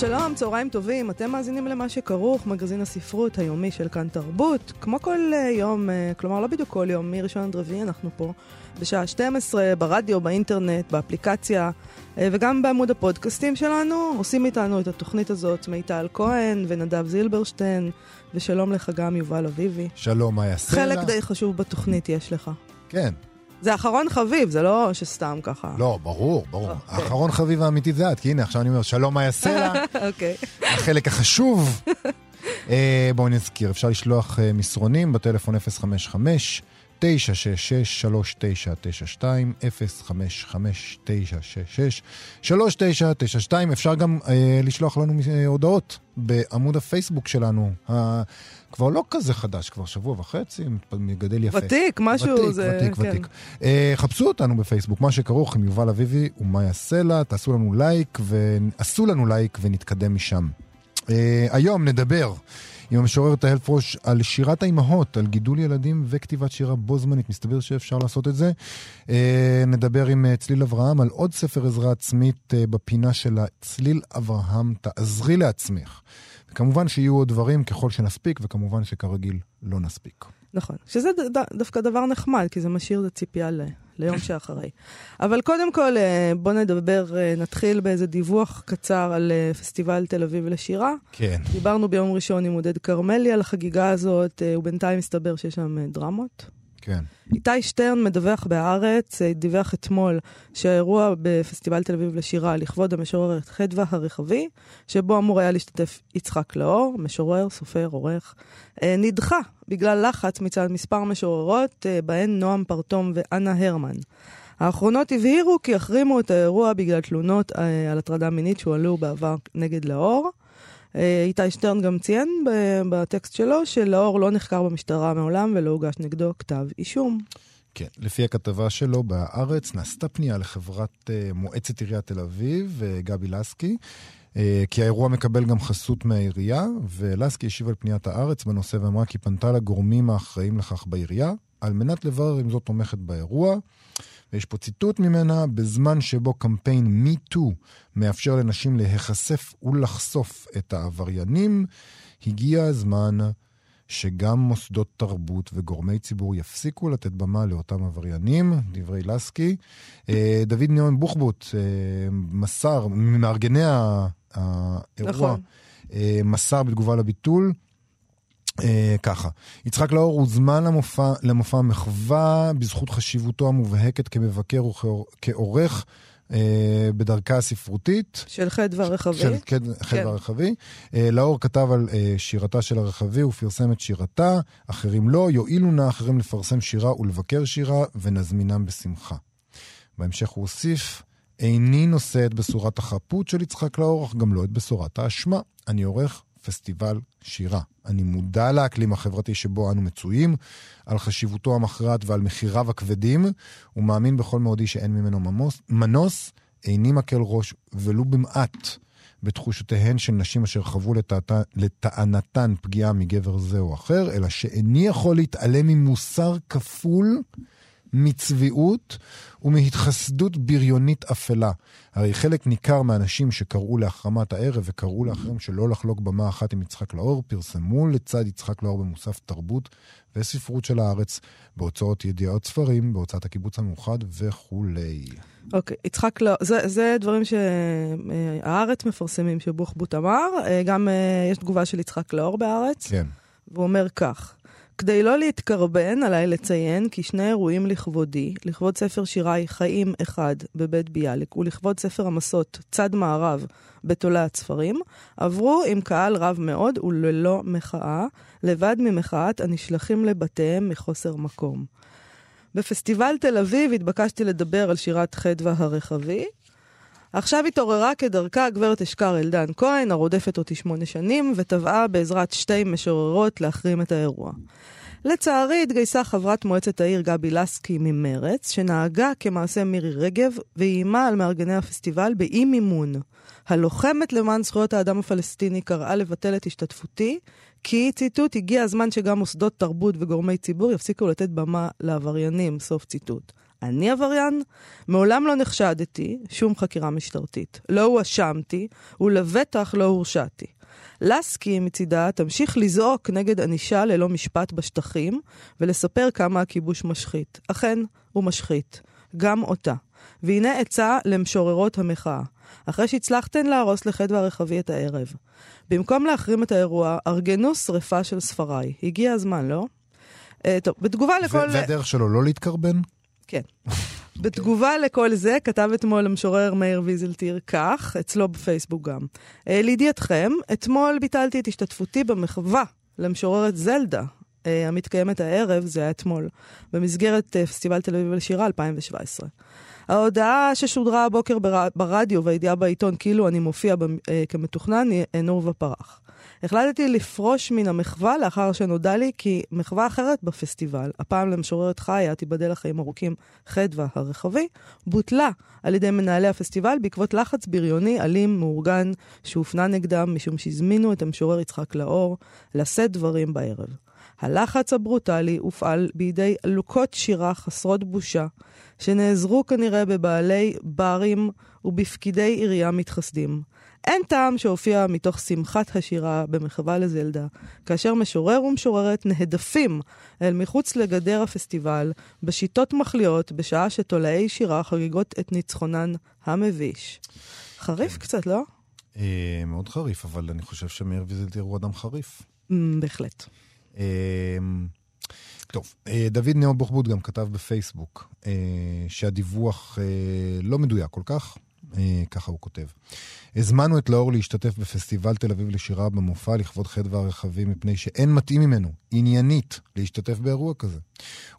שלום, צהריים טובים, אתם מאזינים למה שכרוך, מגזין הספרות היומי של כאן תרבות. כמו כל uh, יום, uh, כלומר לא בדיוק כל יום, מראשון עד רביעי אנחנו פה בשעה 12, ברדיו, באינטרנט, באפליקציה uh, וגם בעמוד הפודקאסטים שלנו. עושים איתנו את התוכנית הזאת מיטל כהן ונדב זילברשטיין, ושלום לך גם יובל אביבי. שלום, מה יעשה לה? חלק די חשוב בתוכנית יש לך. כן. זה אחרון חביב, זה לא שסתם ככה. לא, ברור, ברור. אוקיי. האחרון חביב האמיתי זה את, כי הנה, עכשיו אני אומר, שלום, מה יעשה לה? אוקיי. החלק החשוב. אה, בואו נזכיר, אפשר לשלוח אה, מסרונים בטלפון 055 966 3992 055 966 3992 אפשר גם אה, לשלוח לנו אה, הודעות בעמוד הפייסבוק שלנו. כבר לא כזה חדש, כבר שבוע וחצי, מגדל יפה. ותיק, משהו, ותיק, זה... ותיק, כן. ותיק. אה, חפשו אותנו בפייסבוק, מה שכרוך עם יובל אביבי ומאיה סלע, תעשו לנו לייק, ועשו לנו לייק ונתקדם משם. אה, היום נדבר עם המשורר תהל פרוש על שירת האימהות, על גידול ילדים וכתיבת שירה בו זמנית. מסתבר שאפשר לעשות את זה. אה, נדבר עם אה, צליל אברהם על עוד ספר עזרה עצמית אה, בפינה שלה, צליל אברהם, תעזרי לעצמך. וכמובן שיהיו עוד דברים ככל שנספיק, וכמובן שכרגיל לא נספיק. נכון, שזה ד- ד- דווקא דבר נחמד, כי זה משאיר את הציפייה ל- ליום שאחרי. אבל קודם כל, אה, בוא נדבר, אה, נתחיל באיזה דיווח קצר על אה, פסטיבל תל אביב לשירה. כן. דיברנו ביום ראשון עם עודד כרמלי על החגיגה הזאת, ובינתיים מסתבר שיש שם דרמות. כן. איתי שטרן מדווח בהארץ, אה, דיווח אתמול שהאירוע בפסטיבל תל אביב לשירה לכבוד המשוררת חדווה הרחבי, שבו אמור היה להשתתף יצחק לאור, משורר, סופר, עורך, אה, נדחה בגלל לחץ מצד מספר משוררות, אה, בהן נועם פרטום ואנה הרמן. האחרונות הבהירו כי יחרימו את האירוע בגלל תלונות על הטרדה מינית שהועלו בעבר נגד לאור. אה, איתי שטרן גם ציין בטקסט שלו שלאור לא נחקר במשטרה מעולם ולא הוגש נגדו כתב אישום. כן, לפי הכתבה שלו בהארץ, נעשתה פנייה לחברת uh, מועצת עיריית תל אביב, uh, גבי לסקי, כי האירוע מקבל גם חסות מהעירייה, ולסקי השיב על פניית הארץ בנושא ואמרה כי פנתה לגורמים האחראים לכך בעירייה, על מנת לברר אם זאת תומכת באירוע. ויש פה ציטוט ממנה, בזמן שבו קמפיין MeToo מאפשר לנשים להיחשף ולחשוף את העבריינים, הגיע הזמן שגם מוסדות תרבות וגורמי ציבור יפסיקו לתת במה לאותם עבריינים, דברי לסקי. אה, דוד ניאון בוחבוט, אה, מסר, ממארגני האירוע, נכון. אה, מסר בתגובה לביטול. אה, ככה, יצחק לאור הוזמן למופע, למופע מחווה בזכות חשיבותו המובהקת כמבקר וכעורך אה, בדרכה הספרותית. של חדווה רחבי. של כן, חדווה רחבי. אה, לאור כתב על אה, שירתה של הרחבי ופרסם את שירתה, אחרים לא, יועילו נא אחרים לפרסם שירה ולבקר שירה, ונזמינם בשמחה. בהמשך הוא הוסיף, איני נושא את בשורת החפות של יצחק לאור, אך גם לא את בשורת האשמה. אני עורך פסטיבל שירה. אני מודע לאקלים החברתי שבו אנו מצויים, על חשיבותו המכרעת ועל מחיריו הכבדים, ומאמין בכל מאודי שאין ממנו ממוס, מנוס, איני מקל ראש ולו במעט בתחושותיהן של נשים אשר חוו לטעתה, לטענתן פגיעה מגבר זה או אחר, אלא שאיני יכול להתעלם ממוסר כפול מצביעות ומהתחסדות בריונית אפלה. הרי חלק ניכר מהאנשים שקראו להחרמת הערב וקראו לאחרים שלא לחלוק במה אחת עם יצחק לאור, פרסמו לצד יצחק לאור במוסף תרבות וספרות של הארץ, בהוצאות ידיעות ספרים, בהוצאת הקיבוץ המאוחד וכולי. אוקיי, יצחק לא, זה, זה דברים שהארץ מפרסמים שבוחבוט אמר, אה, גם אה, יש תגובה של יצחק לאור בהארץ, כן. והוא אומר כך: כדי לא להתקרבן, עליי לציין כי שני אירועים לכבודי, לכבוד ספר שיריי חיים אחד בבית ביאליק ולכבוד ספר המסות צד מערב בתולעת ספרים, עברו עם קהל רב מאוד וללא מחאה, לבד ממחאת הנשלחים לבתיהם מחוסר מקום. בפסטיבל תל אביב התבקשתי לדבר על שירת חדווה הרחבי. עכשיו התעוררה כדרכה הגברת אשכר אלדן כהן, הרודפת אותי שמונה שנים, ותבעה בעזרת שתי משוררות להחרים את האירוע. לצערי התגייסה חברת מועצת העיר גבי לסקי ממרץ, שנהגה כמעשה מירי רגב, ואיימה על מארגני הפסטיבל באי מימון. הלוחמת למען זכויות האדם הפלסטיני קראה לבטל את השתתפותי, כי, ציטוט, הגיע הזמן שגם מוסדות תרבות וגורמי ציבור יפסיקו לתת במה לעבריינים, סוף ציטוט. אני עבריין? מעולם לא נחשדתי, שום חקירה משטרתית. לא הואשמתי, ולבטח לא הורשעתי. לסקי מצידה תמשיך לזעוק נגד ענישה ללא משפט בשטחים, ולספר כמה הכיבוש משחית. אכן, הוא משחית. גם אותה. והנה עצה למשוררות המחאה. אחרי שהצלחתן להרוס לחדווה הרחבי את הערב. במקום להחרים את האירוע, ארגנו שריפה של ספריי. הגיע הזמן, לא? Uh, טוב, בתגובה לכל... והדרך שלו לא להתקרבן? כן. בתגובה לכל זה, כתב אתמול המשורר מאיר ויזלטיר כך, אצלו בפייסבוק גם. אה, לידיעתכם, אתמול ביטלתי את השתתפותי במחווה למשוררת זלדה, אה, המתקיימת הערב, זה היה אתמול, במסגרת אה, פסטיבל תל אביב לשירה 2017. ההודעה ששודרה הבוקר ברדיו והידיעה בעיתון כאילו אני מופיע כמתוכנן היא עורבא פרח. החלטתי לפרוש מן המחווה לאחר שנודע לי כי מחווה אחרת בפסטיבל, הפעם למשוררת חיה, תיבדל לחיים ארוכים, חדווה הרחבי, בוטלה על ידי מנהלי הפסטיבל בעקבות לחץ בריוני אלים מאורגן שהופנה נגדם משום שהזמינו את המשורר יצחק לאור לשאת דברים בערב. הלחץ הברוטלי הופעל בידי עלוקות שירה חסרות בושה, שנעזרו כנראה בבעלי ברים ובפקידי עירייה מתחסדים. אין טעם שהופיע מתוך שמחת השירה במחווה לזלדה, כאשר משורר ומשוררת נהדפים אל מחוץ לגדר הפסטיבל, בשיטות מחליאות, בשעה שתולעי שירה חגיגות את ניצחונן המביש. חריף כן. קצת, לא? אה, מאוד חריף, אבל אני חושב שמאיר ויזלטיר הוא אדם חריף. Mm, בהחלט. אה, טוב, אה, דוד נאו בוחבוט גם כתב בפייסבוק אה, שהדיווח אה, לא מדויק כל כך, ככה הוא כותב. הזמנו את לאור להשתתף בפסטיבל תל אביב לשירה במופע לכבוד חדווה הרחבים, מפני שאין מתאים ממנו, עניינית, להשתתף באירוע כזה.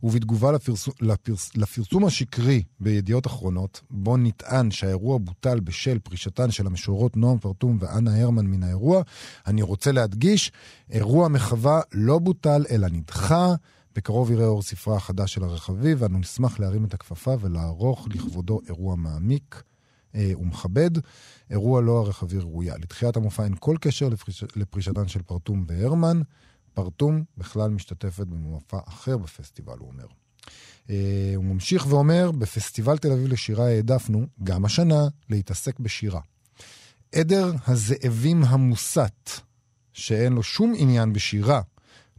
ובתגובה לפרסום, לפרס, לפרסום השקרי בידיעות אחרונות, בו נטען שהאירוע בוטל בשל פרישתן של המשוררות נועם פרטום ואנה הרמן מן האירוע, אני רוצה להדגיש, אירוע מחווה לא בוטל אלא נדחה. בקרוב יראה אור ספרה החדש של הרחבי, ואנו נשמח להרים את הכפפה ולערוך לכבודו אירוע מעמיק. אה, ומכבד, אירוע לא הרחבי ראויה. לתחיית המופע אין כל קשר לפריש... לפרישתן של פרטום והרמן. פרטום בכלל משתתפת במופע אחר בפסטיבל, הוא אומר. אה, הוא ממשיך ואומר, בפסטיבל תל אביב לשירה העדפנו, גם השנה, להתעסק בשירה. עדר הזאבים המוסת, שאין לו שום עניין בשירה,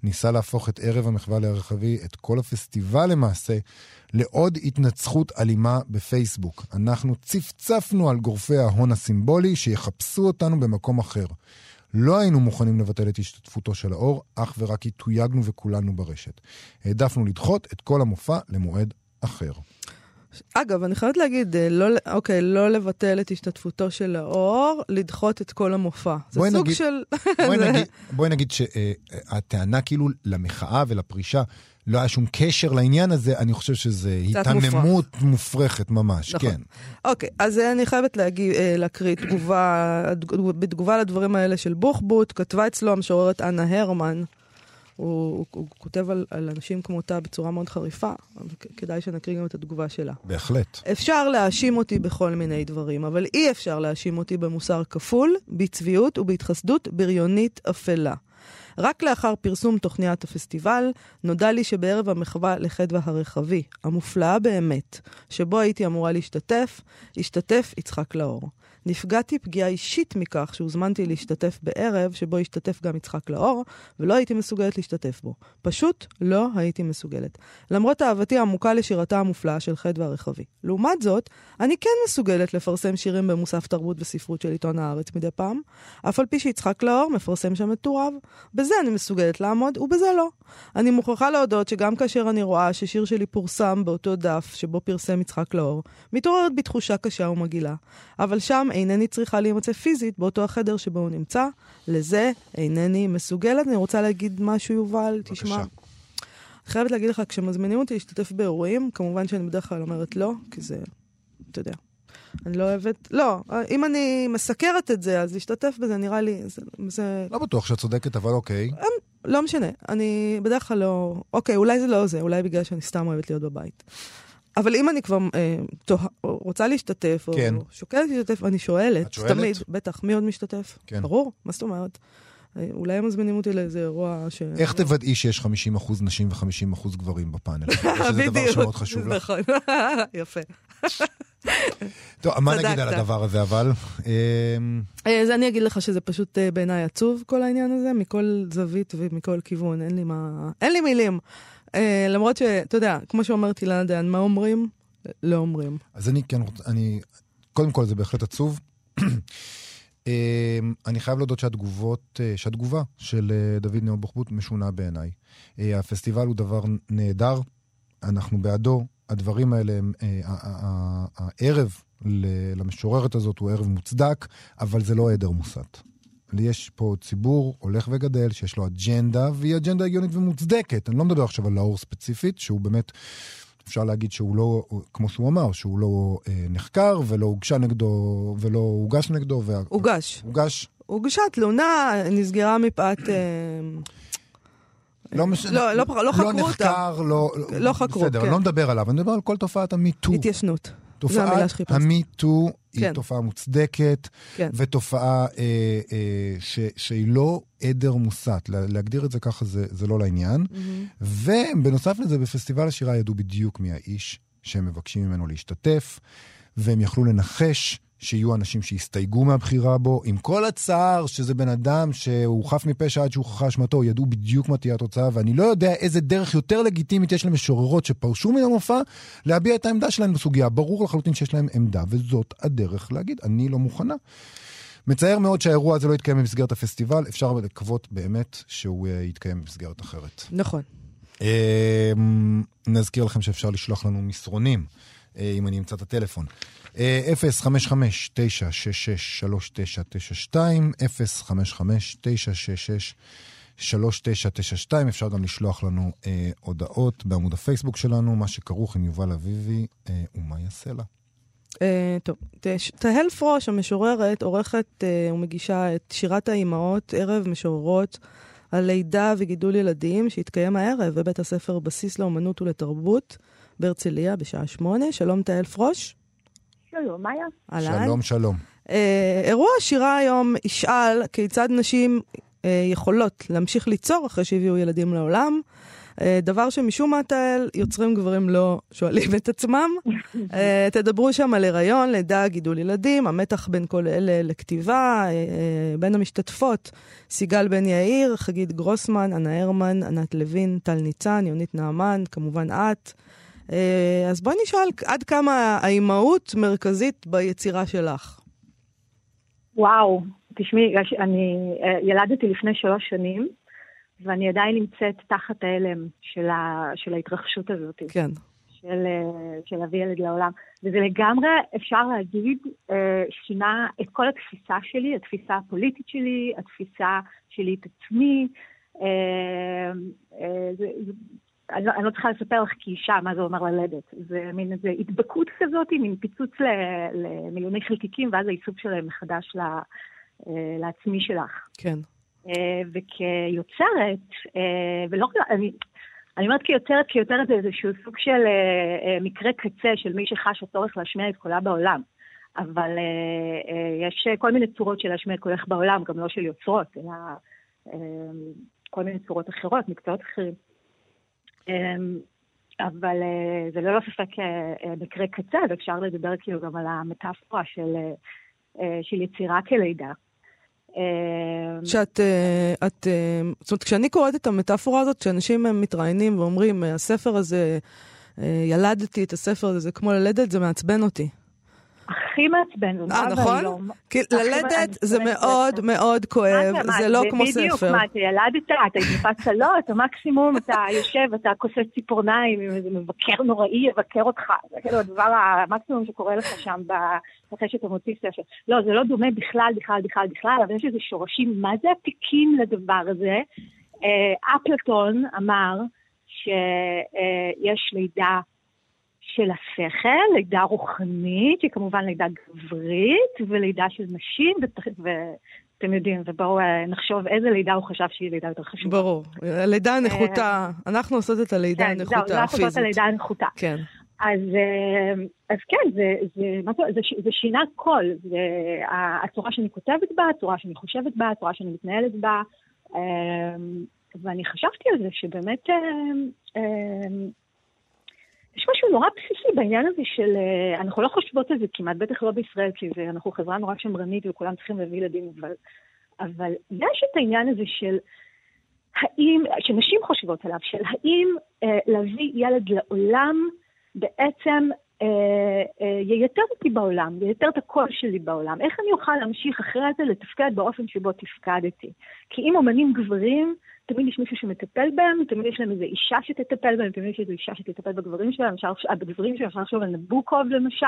ניסה להפוך את ערב המחווה להרחבי, את כל הפסטיבל למעשה, לעוד התנצחות אלימה בפייסבוק. אנחנו צפצפנו על גורפי ההון הסימבולי שיחפשו אותנו במקום אחר. לא היינו מוכנים לבטל את השתתפותו של האור, אך ורק כי תויגנו וכולנו ברשת. העדפנו לדחות את כל המופע למועד אחר. אגב, אני חייבת להגיד, אה, לא, אוקיי, לא לבטל את השתתפותו של האור, לדחות את כל המופע. זה סוג נגיד, של... בואי זה- נגיד, בואי נגיד שהטענה כאילו למחאה ולפרישה לא היה שום קשר לעניין הזה, אני חושב שזו היתממות מופרכת ממש, נכון. כן. אוקיי, אז אה, אני חייבת להגיב, אה, להקריא תגובה, בתגובה לדברים האלה של בוחבוט, כתבה אצלו המשוררת אנה הרמן, הוא, הוא, הוא כותב על, על אנשים כמותה בצורה מאוד חריפה, כדאי שנקריא גם את התגובה שלה. בהחלט. אפשר להאשים אותי בכל מיני דברים, אבל אי אפשר להאשים אותי במוסר כפול, בצביעות ובהתחסדות בריונית אפלה. רק לאחר פרסום תוכניית הפסטיבל, נודע לי שבערב המחווה לחדווה הרחבי, המופלאה באמת, שבו הייתי אמורה להשתתף, השתתף יצחק לאור. נפגעתי פגיעה אישית מכך שהוזמנתי להשתתף בערב שבו השתתף גם יצחק לאור, ולא הייתי מסוגלת להשתתף בו. פשוט לא הייתי מסוגלת. למרות אהבתי העמוקה לשירתה המופלאה של חדווה הרחבי. לעומת זאת, אני כן מסוגלת לפרסם שירים במוסף תרבות וספרות של עיתון הארץ מדי פעם, אף על פי שיצחק לאור מפרסם שם את טוריו. בזה אני מסוגלת לעמוד, ובזה לא. אני מוכרחה להודות שגם כאשר אני רואה ששיר שלי פורסם באותו דף שבו פרסם יצחק לאור, מתעוררת בי תחושה קשה ומגעילה. אבל שם אינני צריכה להימצא פיזית באותו החדר שבו הוא נמצא, לזה אינני מסוגלת. אני רוצה להגיד משהו, יובל, תשמע. בבקשה. אני חייבת להגיד לך, כשמזמינים אותי להשתתף באירועים, כמובן שאני בדרך כלל אומרת לא, כי זה, אתה יודע. אני לא אוהבת... לא, אם אני מסקרת את זה, אז להשתתף בזה נראה לי... זה... זה... לא בטוח שאת צודקת, אבל אוקיי. לא משנה, אני בדרך כלל לא... אוקיי, אולי זה לא זה, אולי בגלל שאני סתם אוהבת להיות בבית. אבל אם אני כבר אה, תוה... רוצה להשתתף, כן. או שוקלת להשתתף, אני שואלת. את שואלת? תמיד, בטח, מי עוד משתתף? כן. ברור, מה זאת אומרת? אה, אולי הם מזמינים אותי לאיזה אירוע ש... איך תוודאי שיש 50% נשים ו-50% גברים בפאנל? יש איזה דבר בדיוק. שמאוד חשוב לך. נכון, יפה. טוב, מה. נגיד על הדבר הזה, אבל? אמ, אה, אז אני אגיד לך שזה פשוט אה, בעיניי עצוב, כל העניין הזה, מכל זווית ומכל כיוון, אין לי מה... אין לי מילים. אה, למרות שאתה יודע, כמו שאומרת אילנה דיין, מה אומרים? לא אומרים. אז אני כן רוצה, אני, קודם כל זה בהחלט עצוב. אמ, אני חייב להודות שהתגובות, אה, שהתגובה של אה, דוד נאור בוחבוט משונה בעיניי. אה, הפסטיבל הוא דבר נהדר, אנחנו בעדו. הדברים האלה, הם, אה, הערב למשוררת הזאת הוא ערב מוצדק, אבל זה לא עדר מוסת. יש פה ציבור הולך וגדל, שיש לו אג'נדה, והיא אג'נדה הגיונית ומוצדקת. אני לא מדבר עכשיו על לאור ספציפית, שהוא באמת, אפשר להגיד שהוא לא, כמו שהוא אמר, שהוא לא אה, נחקר ולא הוגשה נגדו, ולא הוגש נגדו. וה... הוגש. הוגש. הוגשה תלונה, נסגרה מפאת... אה, לא משנה. לא, לא, לא חקרו לא אותה. נחקר, לא... לא חקרו, בסדר, כן. אני לא מדבר עליו, אני מדבר על כל תופעת המיטו. התיישנות. תופעת. המיטו היא כן. תופעה מוצדקת, כן. ותופעה אה, אה, ש, שהיא לא עדר מוסת. לה, להגדיר את זה ככה זה, זה לא לעניין. מהמם. ובנוסף לזה, בפסטיבל השירה ידעו בדיוק מי האיש שהם מבקשים ממנו להשתתף, והם יכלו לנחש שיהיו אנשים שיסתייגו מהבחירה בו, עם כל הצער שזה בן אדם שהוא חף מפשע עד שהוכחה אשמתו, ידעו בדיוק מה תהיה התוצאה, ואני לא יודע איזה דרך יותר לגיטימית יש למשוררות שפרשו מן המופע להביע את העמדה שלהן בסוגיה. ברור לחלוטין שיש להן עמדה, וזאת הדרך להגיד, אני לא מוכנה. מצער מאוד שהאירוע הזה לא יתקיים במסגרת הפסטיבל, אפשר לקוות באמת שהוא אה, יתקיים במסגרת אחרת. נכון. אה, נזכיר לכם שאפשר לשלוח לנו מסרונים, אם אני אמצא את הטלפון. אה, 055-966-3992, 055-966-3992, אפשר גם לשלוח לנו אה, הודעות בעמוד הפייסבוק שלנו, מה שכרוך עם יובל אביבי אה, ומה יעשה לה. אה, טוב, תהל פרוש, המשוררת, עורכת אה, ומגישה את שירת האימהות, ערב משוררות על לידה וגידול ילדים, שהתקיים הערב בבית הספר בסיס לאומנות ולתרבות בהרצליה בשעה שמונה. שלום תהל פרוש. שלום, מאיה. אהלן. שלום, שלום. אה, אירוע השירה היום ישאל כיצד נשים אה, יכולות להמשיך ליצור אחרי שהביאו ילדים לעולם. אה, דבר שמשום מה, תהל, יוצרים גברים לא שואלים את עצמם. אה, תדברו שם על הריון, לידה, גידול ילדים, המתח בין כל אלה לכתיבה, אה, אה, בין המשתתפות, סיגל בן יאיר, חגית גרוסמן, אנה הרמן, ענת לוין, טל ניצן, יונית נעמן, כמובן את. אה, אז בואי נשאל עד כמה האימהות מרכזית ביצירה שלך. וואו, תשמעי, אני אה, ילדתי לפני שלוש שנים, ואני עדיין נמצאת תחת ההלם של, ה, של ההתרחשות הזאת, כן. של, אה, של להביא ילד לעולם. וזה לגמרי, אפשר להגיד, שינה את כל התפיסה שלי, התפיסה הפוליטית שלי, התפיסה שלי את עצמי. זה, זה, אני, לא- אני לא צריכה לספר לך כאישה מה זה אומר ללדת. זה מין איזו הדבקות כזאת, מין פיצוץ למיליוני חלקיקים, ואז העיסוק שלהם מחדש ל, אה, לעצמי שלך. כן. אה, וכיוצרת, אה, ולא רק, אני, אני אומרת כיוצרת, כיוצרת זה איזשהו סוג של מקרה קצה של מי שחש הצורך להשמיע את קולה בעולם. אבל אה, אה, יש כל מיני צורות של להשמיע את קולך בעולם, גם לא של יוצרות, אלא אה, כל מיני צורות אחרות, מקצועות אחרים. אה, אבל אה, זה ללא ספק אה, אה, מקרה קצה, ואפשר לדבר כאילו גם על המטאפורה של, של יצירה כלידה. אה, שאת, את, זאת אומרת, כשאני קוראת את המטאפורה הזאת, כשאנשים מתראיינים ואומרים, הספר הזה, ילדתי את הספר הזה, זה כמו ללדת, זה מעצבן אותי. הכי מעצבן, אה, נכון? כי ללדת זה מאוד. מאוד כואב, זה לא כמו בדיוק, ספר. מה, אתה ילדת, אתה נפץ לו, אתה מקסימום, אתה יושב, אתה כוסס ציפורניים, אם איזה מבקר נוראי יבקר אותך. זה כאילו הדבר המקסימום שקורה לך שם אחרי שאתה מוציא ספר. לא, זה לא דומה בכלל, בכלל, בכלל, בכלל, אבל יש איזה שורשים, מה זה עתיקים לדבר הזה? אה, אפלטון אמר שיש לידה של השכל, לידה רוחנית, שהיא כמובן לידה גברית, ולידה של נשים, ואתם יודעים, ובואו אה, נחשוב איזה לידה הוא חשב שהיא לידה יותר חשובה. ברור. הלידה הנחותה, אנחנו עושות את הלידה הנחותה הפיזית. כן, אנחנו עושות את הלידה הנחותה. כן. אז, אז כן, זה, זה, זה, זה, זה שינה קול, זה הצורה שאני כותבת בה, הצורה שאני חושבת בה, הצורה שאני מתנהלת בה. ואני חשבתי על זה שבאמת יש משהו נורא בסיסי בעניין הזה של, אה, אנחנו לא חושבות על זה כמעט, בטח לא בישראל, כי זה, אנחנו חברה נורא שמרנית וכולם צריכים להביא ילדים, אבל, אבל יש את העניין הזה של האם, שנשים חושבות עליו, של האם אה, להביא ילד לעולם בעצם אה, אה, ייתר אותי בעולם, ייתר את הקול שלי בעולם. איך אני אוכל להמשיך אחרי זה לתפקד באופן שבו תפקדתי? כי אם אומנים גברים, תמיד יש מישהו שמטפל בהם, תמיד יש להם איזו אישה שתטפל בהם, תמיד יש איזו אישה שתטפל בגברים שלהם, אפשר, בגברים שלהם אפשר לחשוב על נבוקוב למשל,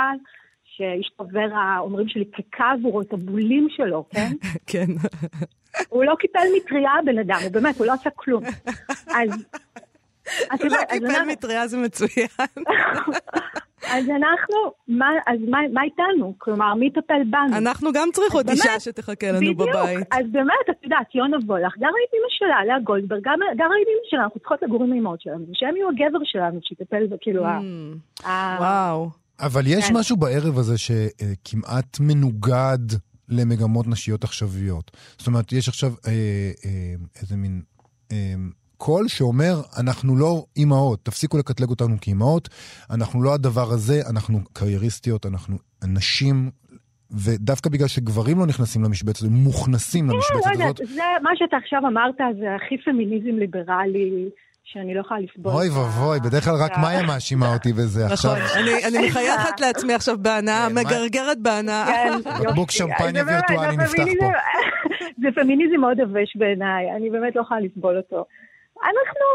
שאשתו ורה, אומרים שלי, קקה עבורו את הבולים שלו, כן? כן. הוא לא קיפל מטריה הבן אדם, הוא באמת, הוא לא עשה כלום. אז... הוא לא קיפל מטריה זה מצוין. אז אנחנו, מה, אז מה, מה איתנו? כלומר, מי יטפל בנו? אנחנו גם צריכות אישה שתחכה לנו בדיוק, בבית. בדיוק, אז באמת, את יודעת, יונה וולך, גם ראית אימא שלה, לאה גולדברג, גם, גם ראית אימא שלה, אנחנו צריכות לגור עם האימהות שלנו, שהם יהיו הגבר שלנו, שיטפל, כאילו, mm, ה... וואו. אבל יש כן. משהו בערב הזה שכמעט מנוגד למגמות נשיות עכשוויות. זאת אומרת, יש עכשיו אה, אה, איזה מין... אה, קול שאומר, אנחנו לא אימהות, תפסיקו לקטלג אותנו כאימהות, אנחנו לא הדבר הזה, אנחנו קרייריסטיות, אנחנו נשים ודווקא בגלל שגברים לא נכנסים למשבצת, הם מוכנסים כן, למשבצת לא הזאת. זה מה שאתה עכשיו אמרת, זה הכי פמיניזם ליברלי. שאני לא יכולה לסבול. אוי ואבוי, בדרך כלל רק מאיה מאשימה אותי בזה עכשיו. נכון, אני מחייכת לעצמי עכשיו בהנאה, כן, מגרגרת בהנאה. כן, בקבוק שמפניה וירטואלי נפתח פה. זה פמיניזם מאוד עבש בעיניי, אני באמת לא יכולה לסבול אותו. אנחנו,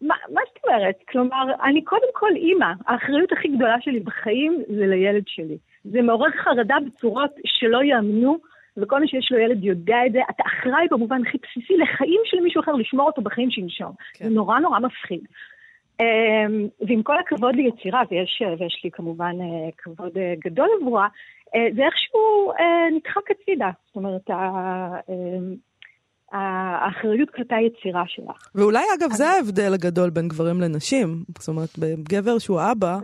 מה, מה זאת אומרת? כלומר, אני קודם כל אימא. האחריות הכי גדולה שלי בחיים זה לילד שלי. זה מעורר חרדה בצורות שלא יאמנו, וכל מי שיש לו ילד יודע את זה. אתה אחראי במובן הכי בסיסי לחיים של מישהו אחר, לשמור אותו בחיים שינשום. כן. זה נורא נורא מפחיד. אמ, ועם כל הכבוד ליצירה, ויש, ויש לי כמובן אה, כבוד אה, גדול עבורה, אה, זה איכשהו נדחק הצידה. זאת אומרת, האחריות כלפי היצירה שלך. ואולי אגב זה ההבדל הגדול בין גברים לנשים. זאת אומרת, בגבר שהוא אבא,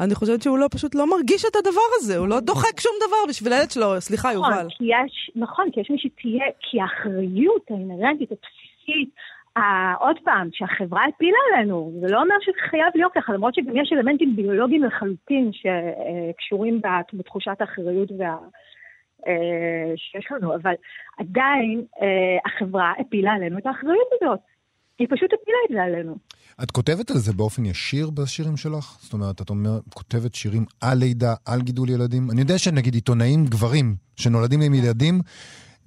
אני חושבת שהוא לא, פשוט לא מרגיש את הדבר הזה, הוא לא דוחק שום דבר בשביל הילד שלו, סליחה נכון, יובל. כי יש, נכון, כי יש מי שתהיה, כי האחריות האינרנטית, הבסיסית, עוד פעם, שהחברה הפילה עלינו, זה לא אומר שזה חייב להיות ככה, למרות שגם יש אלמנטים ביולוגיים לחלוטין שקשורים בתחושת האחריות וה... אה, שיש לנו, אבל עדיין אה, החברה הפילה עלינו את האחריות הזאת. היא פשוט הפילה את זה עלינו. את כותבת על זה באופן ישיר בשירים שלך? זאת אומרת, את אומר, כותבת שירים על לידה, על גידול ילדים? אני יודע שנגיד עיתונאים גברים שנולדים עם ילדים,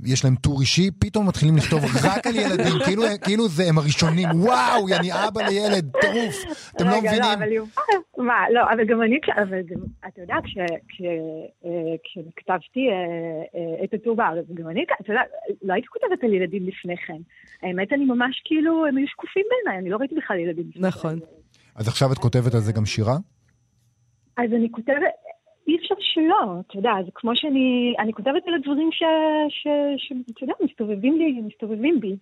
יש להם טור אישי, פתאום מתחילים לכתוב רק על ילדים, כאילו, כאילו זה הם הראשונים, וואו, אני אבא לילד, טירוף, אתם לא מבינים. רגע, לא, אבל יובל, מה, לא, אבל גם אני, אבל גם, אתה יודע, כשכתבתי אה, אה, את הטור בארץ, גם אני, אתה יודע, לא הייתי כותבת על ילדים לפני כן. האמת, אני ממש כאילו, הם היו שקופים בעיניי, אני לא ראיתי בכלל ילדים. נכון. אז עכשיו את כותבת על זה גם שירה? אז אני כותבת, אי אפשר שלא, אתה יודע, זה כמו שאני, אני כותבת על הדברים שאתה יודע, מסתובבים לי, מסתובבים בי.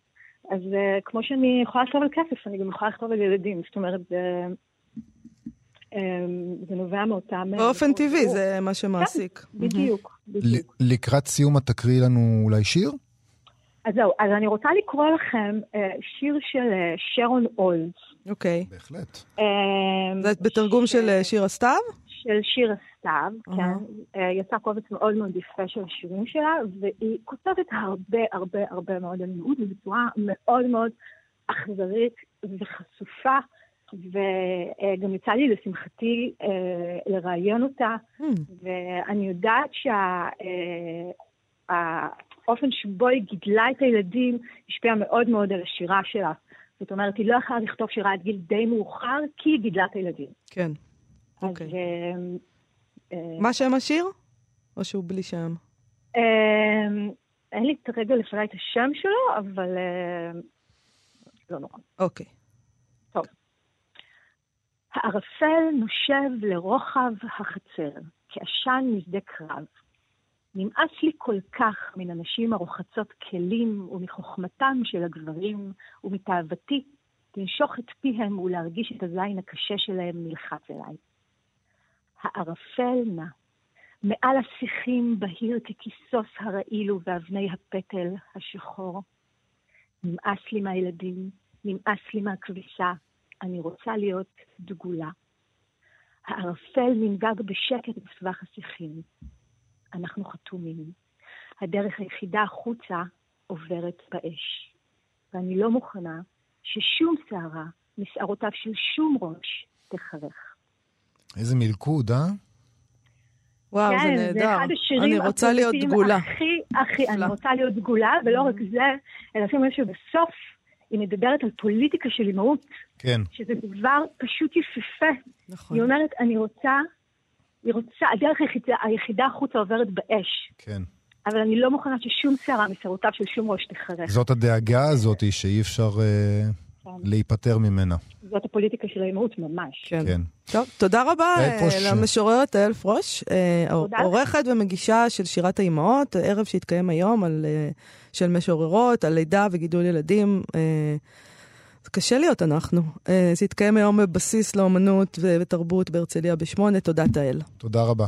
אז uh, כמו שאני יכולה לכתוב על כסף, אני גם יכולה לכתוב על ילדים. זאת אומרת, זה, um, זה נובע מאותם... אה, באופן טבעי, זה מה שמעסיק. כן, בדיוק, בדיוק. לקראת סיום את תקריאי לנו אולי שיר? אז זהו, אז אני רוצה לקרוא לכם uh, שיר של uh, שרון אולס. אוקיי. בהחלט. Um, זה בתרגום ש... של שיר הסתיו? של שיר הסתיו, uh-huh. כן. Uh, יצא קובץ מאוד מאוד יפה של השירים שלה, והיא כותבת הרבה הרבה הרבה מאוד על מיעוט, ובצורה מאוד מאוד אכזרית וחשופה. וגם יצא לי לשמחתי uh, לראיין אותה, mm. ואני יודעת שהאופן uh, שבו היא גידלה את הילדים השפיע מאוד מאוד על השירה שלה. זאת אומרת, היא לא יכלה לכתוב שירה עד גיל די מאוחר, כי היא גידלה את הילדים. כן. אוקיי. מה שם השיר? או שהוא בלי שם? אמ, אין לי כרגע לפני את השם שלו, אבל לא נורא. אוקיי. טוב. הערפל נושב לרוחב החצר, כעשן משדה קרב. נמאס לי כל כך מן הנשים הרוחצות כלים ומחוכמתם של הגברים ומתאוותי לנשוך את פיהם ולהרגיש את הזין הקשה שלהם נלחץ אליי. הערפל נע, מעל השיחים בהיר ככיסוס הרעיל ובאבני הפטל השחור. נמאס לי מהילדים, נמאס לי מהכביסה, אני רוצה להיות דגולה. הערפל ננגג בשקט בסבך השיחים. אנחנו חתומים. הדרך היחידה החוצה עוברת באש. ואני לא מוכנה ששום שערה משערותיו של שום ראש תחרך. איזה מלכוד, אה? וואו, כן, זה זה נהדר. אחד השירים אני רוצה להיות דגולה. הכי, הכי, אני. רוצה להיות דגולה, ולא רק זה, אלא שימו לב שבסוף היא מדברת על פוליטיקה של אימהות, כן. שזה דבר פשוט יפהפה. נכון. היא אומרת, אני רוצה, היא רוצה, הדרך היחידה, היחידה החוצה עוברת באש, כן. אבל אני לא מוכנה ששום שערה משערותיו של שום ראש תחרך. זאת הדאגה הזאת שאי אפשר אה, כן. להיפטר ממנה. זאת הפוליטיקה של האימהות ממש. כן. כן. טוב, תודה רבה אה. למשוררת יעל פרוש, אה. עורכת ומגישה של שירת האימהות, ערב שהתקיים היום על, אה, של משוררות, על לידה וגידול ילדים. קשה להיות אנחנו. זה התקיים היום בבסיס לאומנות ותרבות בהרצליה בשמונה, תודה תהל. תודה רבה.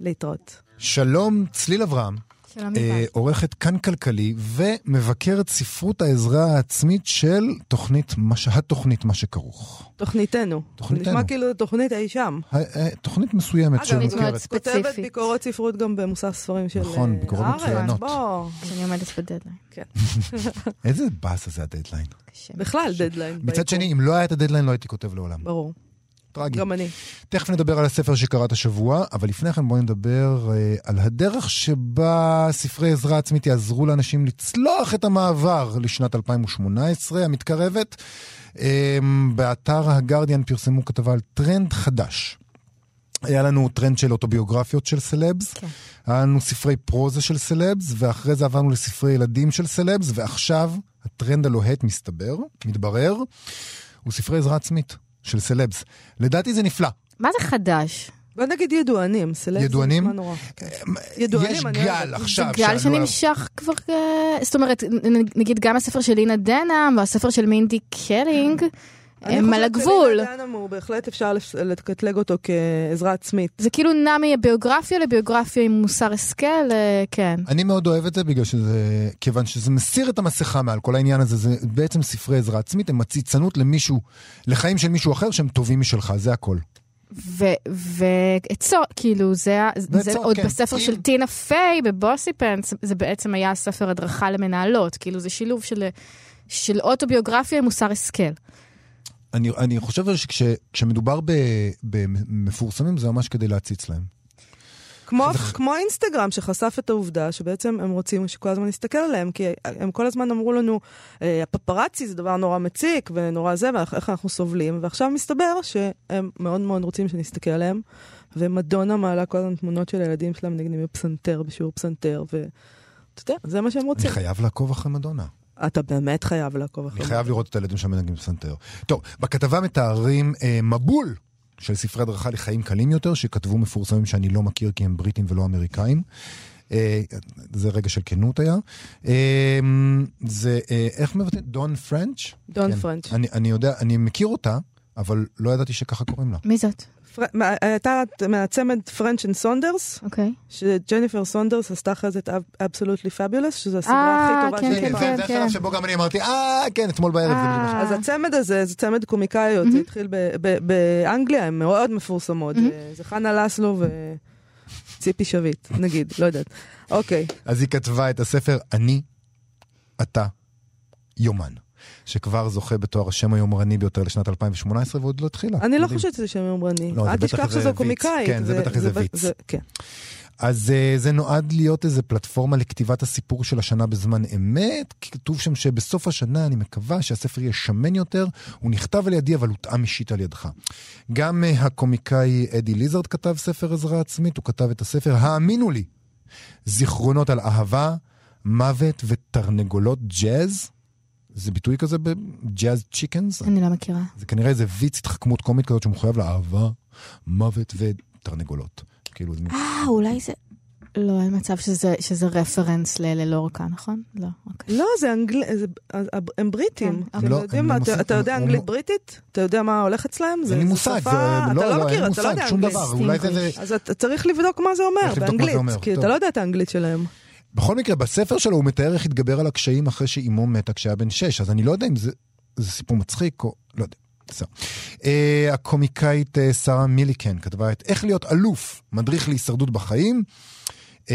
להתראות. שלום, צליל אברהם, שלום אה, יובל. עורכת כאן כלכלי ומבקרת ספרות העזרה העצמית של תוכנית, מה ש- התוכנית מה שכרוך. תוכניתנו. תוכניתנו. נשמע כאילו תוכנית אי שם. ה- אה, תוכנית מסוימת אגב, מאוד שמוכרת. ספציפית. כותבת ביקורות ספרות גם במוסף ספרים של נכון, אה, ביקורות הארץ. מצוינות. בוא, שאני עומדת בדדליין. איזה באסה זה הדדליין. בכלל דדליין. מצד. שני, אם לא היה את הדדליין, לא הייתי כותב לעולם. ברור, טרגי. גם אני. תכף נדבר על הספר שקראת השבוע, אבל לפני כן בואי נדבר אה, על הדרך שבה ספרי עזרה עצמית יעזרו לאנשים לצלוח את המעבר לשנת 2018 המתקרבת. אה, באתר הגרדיאן פרסמו כתבה על טרנד חדש. היה לנו טרנד של אוטוביוגרפיות של סלבס, כן. היה לנו ספרי פרוזה של סלבס, ואחרי זה עברנו לספרי ילדים של סלבס, ועכשיו הטרנד הלוהט מסתבר, מתברר, הוא ספרי עזרה עצמית של סלבס. לדעתי זה נפלא. מה זה חדש? בוא נגיד ידוענים, סלב זה ידוענים? נשמע נורא. כן. ידוענים, יש אני גל. עכשיו. זה גל שנמשך כבר, אה, זאת אומרת, נגיד גם הספר של לינה דנהאם והספר של מינדי קלינג, הם על הגבול. אני חושבת שלינה דנהאם הוא בהחלט אפשר לקטלג אותו כעזרה עצמית. זה כאילו נע מביוגרפיה לביוגרפיה עם מוסר השכל, אה, כן. אני מאוד אוהב את זה בגלל שזה, כיוון שזה מסיר את המסכה מעל כל העניין הזה, זה בעצם ספרי עזרה עצמית, הם מציצנות למישהו, לחיים של מישהו אחר שהם טובים משלך, זה הכל. ועצות, כאילו, זה, ה- זה ועצות, עוד כן. בספר אם- של טינה פיי ב Bossypants, זה בעצם היה ספר הדרכה למנהלות, כאילו זה שילוב של, של אוטוביוגרפיה עם מוסר השכל. אני, אני חושב שכשמדובר במפורסמים זה ממש כדי להציץ להם. כמו, כמו אינסטגרם שחשף את העובדה שבעצם הם רוצים שכל הזמן נסתכל עליהם, כי הם כל הזמן אמרו לנו, "אה, הפפרצי זה דבר נורא מציק ונורא זה, ואיך אנחנו סובלים, ועכשיו מסתבר שהם מאוד מאוד רוצים שנסתכל עליהם, ומדונה מעלה כל הזמן תמונות של הילדים שלהם נגנים בפסנתר, בשיעור פסנתר, ואתה יודע, זה מה שהם אני רוצים. חייב לעקוב אחרי מדונה. אתה באמת חייב לעקוב אחרי אני חייב לראות את הילדים שם מנגנים פסנתר. טוב, בכתבה מתארים אה, מבול של ספרי הדרכה לחיים קלים יותר, שכתבו מפורסמים שאני לא מכיר כי הם בריטים ולא אמריקאים. אה, זה רגע של כנות היה. אה, זה, אה, איך מבטאים? דון פרנץ'? דון כן. פרנץ'. אני, אני יודע, אני מכיר אותה, אבל לא ידעתי שככה קוראים לה. מי זאת? הייתה מהצמד French and Saunders. שג'ניפר סונדרס עשתה אחרי זה את Absolutely Fabulous, שזו הסדרה אה, הכי טובה כן, שהיא כן. כן. זה השלב שבו גם אני אמרתי, אה, כן, אתמול בערב. אה. אז הצמד הזה, זה צמד קומיקאיות, זה התחיל ב- ב- באנגליה, הן מאוד מפורסמות. אה, זה חנה לסלו וציפי שביט, נגיד, לא יודעת. אוקיי, אז היא כתבה את הספר אני, אתה, יומן, שכבר זוכה בתואר השם היומרני ביותר לשנת 2018 ועוד לא התחילה. אני לא. חושבת שזה שם יומרני. לא, אל תשכח שזו. קומיקאית. כן, זה בטח איזה ויץ. כן. אז uh, זה נועד להיות איזה פלטפורמה לכתיבת הסיפור של השנה בזמן אמת. כתוב שם שבסוף השנה אני מקווה שהספר יהיה שמן יותר. הוא נכתב על ידי אבל הותאם אישית על ידך. גם uh, הקומיקאי אדי ליזרד כתב ספר עזרה עצמית, הוא כתב את הספר האמינו לי, זיכרונות על אהבה, מוות ותרנגולות ג'אז. זה ביטוי כזה בג'אז צ'יקנס? אני לא מכירה. זה כנראה איזה ויץ התחכמות קומית כזאת שמחויב לאהבה, מוות ותרנגולות. כאילו, זה... אה, אולי זה... לא, אין מצב שזה, שזה רפרנס ל- ללורקה, נכון? לא, אוקיי. לא, זה אנגלית, הם בריטים. כן, אתם לא, יודעים אין מה, לי אתה- אתה יודע הוא- אנגלית בריטית? אתה יודע מה הולך אצלם? זה אין לי זה מושג, זה... אתה לא, לא לא, אין מכיר, לא יודע מושג, שום אנגלית. דבר. אולי זה... אז אתה צריך לבדוק מה זה אומר באנגלית, כי. אתה לא יודע את האנגלית שלהם. בכל מקרה, בספר שלו הוא מתאר איך התגבר על הקשיים אחרי שאימו מתה כשהיה בן שש, אז אני לא יודע אם זה, זה סיפור מצחיק או... לא יודע. בסדר. Uh, הקומיקאית uh, שרה מיליקן כתבה את איך להיות אלוף, מדריך להישרדות בחיים. Uh,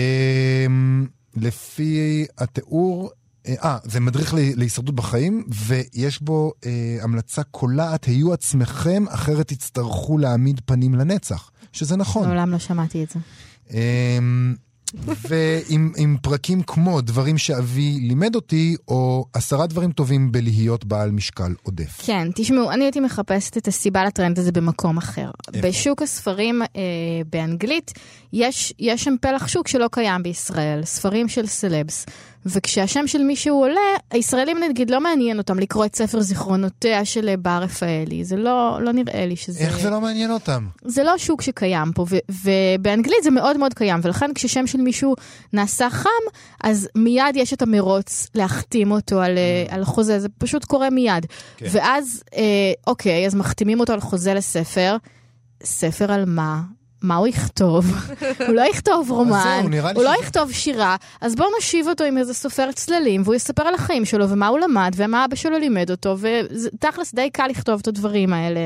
לפי התיאור, אה, זה מדריך לה- להישרדות בחיים, ויש בו uh, המלצה קולעת, היו עצמכם, אחרת תצטרכו להעמיד פנים לנצח. שזה נכון. מעולם לא שמעתי את זה. אמ, ועם עם פרקים כמו דברים שאבי לימד אותי, או עשרה דברים טובים בלהיות בעל משקל עודף. כן, תשמעו, אני הייתי מחפשת את הסיבה לטרנד הזה במקום אחר. איפה? בשוק הספרים אה, באנגלית, יש, יש שם פלח שוק שלא קיים בישראל, ספרים של סלבס. וכשהשם של מישהו עולה, הישראלים נגיד לא מעניין אותם לקרוא את ספר זיכרונותיה של אה, בר רפאלי. זה לא, לא נראה לי שזה... איך זה לא מעניין אותם? זה לא שוק שקיים פה, ו- ובאנגלית זה מאוד מאוד קיים, ולכן כששם של מישהו נעשה חם, אז מיד יש את המרוץ להחתים אותו על, אה, על חוזה, זה פשוט קורה מיד. כן. ואז, אה, אוקיי, אז מחתימים אותו על חוזה לספר, ספר על מה? מה הוא יכתוב? הוא לא יכתוב רומן, הוא לא יכתוב שירה, אז בואו נושיב אותו עם איזה סופר צללים, והוא יספר על החיים שלו, ומה הוא למד, ומה אבא שלו לימד אותו, ותכלס די קל לכתוב את הדברים האלה,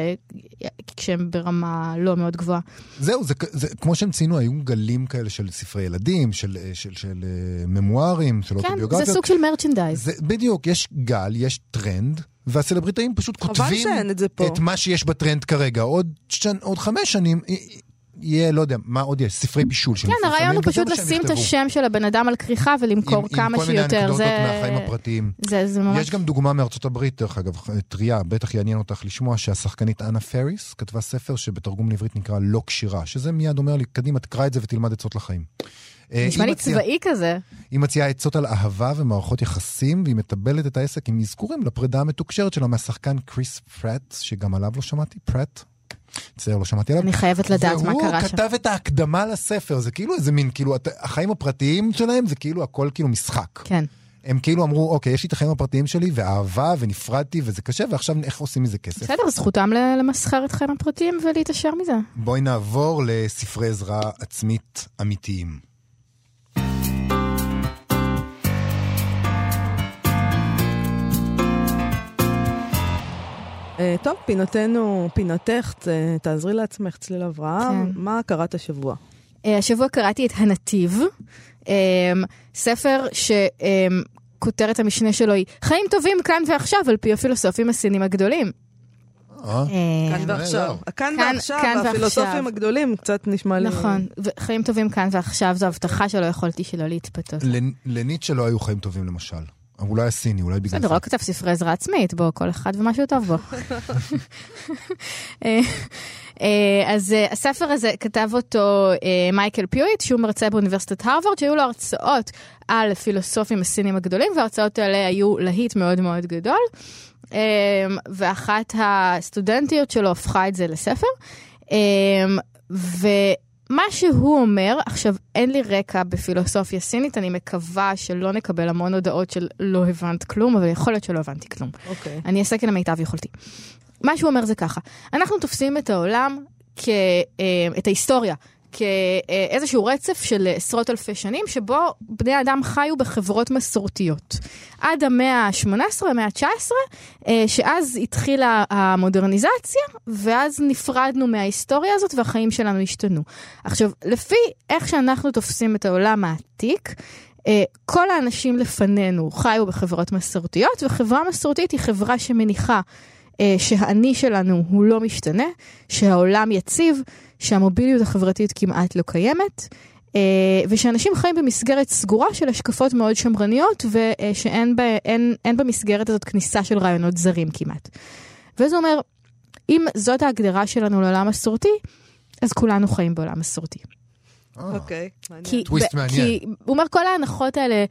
כשהם ברמה לא מאוד גבוהה. זהו, זה, זה כמו שהם ציינו, היו גלים כאלה של ספרי ילדים, של, של, של, של אה, ממוארים, של כן, אוטוביוגרפיות. זה סוג של merchandise. זה, בדיוק, יש גל, יש טרנד, והסלבריטאים פשוט כותבים את זה פה. את מה שיש בטרנד כרגע. עוד, שנ, עוד חמש שנים יהיה, לא יודע, מה עוד יש? ספרי בישול כן, הרעיון הוא פשוט לשים את. השם של הבן אדם על כריכה ולמכור כמה עם כל מיני שיותר. אנקדוטות זה... מהחיים הפרטיים. זה, זה ממש... יש גם דוגמה מארצות הברית, דרך אגב, טריה, בטח יעניין אותך לשמוע שהשחקנית אנה פריס כתבה ספר שבתרגום לעברית נקרא לא כשירה, שזה מיד אומר לי, קדימה, תקרא את זה ותלמד עצות לחיים. אה, נשמע לי צבאי כזה. היא מציעה עצות על אהבה ומערכות יחסים, והיא מטבלת את העסק עם אזכורים לפרידה המתוקשרת שלה מהשחקן קריס פרט, שגם עליו לא שמעתי, פרט. מצטער, לא שמעתי עליו. אני חייבת לדעת מה קרה והוא שם. כתב את ההקדמה לספר, זה כאילו איזה מין, כאילו, החיים הפרטיים שלהם זה כאילו הכל כאילו משחק. כן. הם כאילו אמרו, אוקיי, יש לי את החיים הפרטיים שלי, ואהבה, ונפרדתי, וזה קשה, ועכשיו איך עושים מזה כסף? בסדר, זכותם למסחר את חיים הפרטיים ולהתעשר מזה. בואי נעבור לספרי עזרה עצמית אמיתיים. טוב, פינתנו, פינתך, תעזרי לעצמך, צליל אברהם. כן. מה קראת השבוע? אה, השבוע קראתי את הנתיב, אה, ספר שכותרת המשנה שלו היא חיים טובים כאן ועכשיו על פי הפילוסופים הסינים הגדולים. אה? אה, כאן ועכשיו. כאן- ועכשיו, הפילוסופים. הגדולים, קצת נשמע לי... נכון, וחיים טובים כאן ועכשיו זו הבטחה שלא יכולתי שלא להתפתות. לנ- לניטשה לא היו חיים טובים למשל. אבל אולי הסיני, אולי בגלל בסדר, זה. לא כתב ספרי עזרה עצמית, בוא, כל אחד ומשהו טוב בו. אה, אה, אז אה, הספר הזה כתב אותו מייקל פיואיט, שהוא מרצה באוניברסיטת הרווארד, שהיו לו הרצאות על פילוסופים הסינים הגדולים, וההרצאות האלה היו להיט מאוד מאוד גדול. ואחת הסטודנטיות שלו הפכה את זה לספר. אה, ומה שהוא אומר, עכשיו אין לי רקע בפילוסופיה סינית, אני מקווה שלא נקבל המון הודעות של לא הבנת כלום, אבל יכול להיות שלא הבנתי כלום. אוקיי. אני אעשה כלמיטב יכולתי. מה שהוא אומר זה ככה, אנחנו תופסים את העולם, כ, אה, את ההיסטוריה, כאיזשהו רצף של עשרות אלפי שנים, שבו בני אדם חיו בחברות מסורתיות. עד המאה ה-18, המאה ה-19, אה, שאז התחילה המודרניזציה, ואז נפרדנו מההיסטוריה הזאת והחיים שלנו השתנו. עכשיו, לפי איך שאנחנו תופסים את העולם העתיק, אה, כל האנשים לפנינו חיו בחברות מסורתיות, וחברה מסורתית היא חברה שמניחה שהאני שלנו הוא לא משתנה, שהעולם יציב, שהמוביליות החברתית כמעט לא קיימת, אה, ושאנשים חיים במסגרת סגורה של השקפות מאוד שמרניות, ושאין בה, אין, אין במסגרת הזאת כניסה של רעיונות זרים כמעט. וזה אומר, אם זאת ההגדרה שלנו לעולם מסורתי, אז כולנו חיים בעולם מסורתי. אוקיי, מעניין. כי, טוויסט מעניין. כי הוא אומר כל ההנחות האלה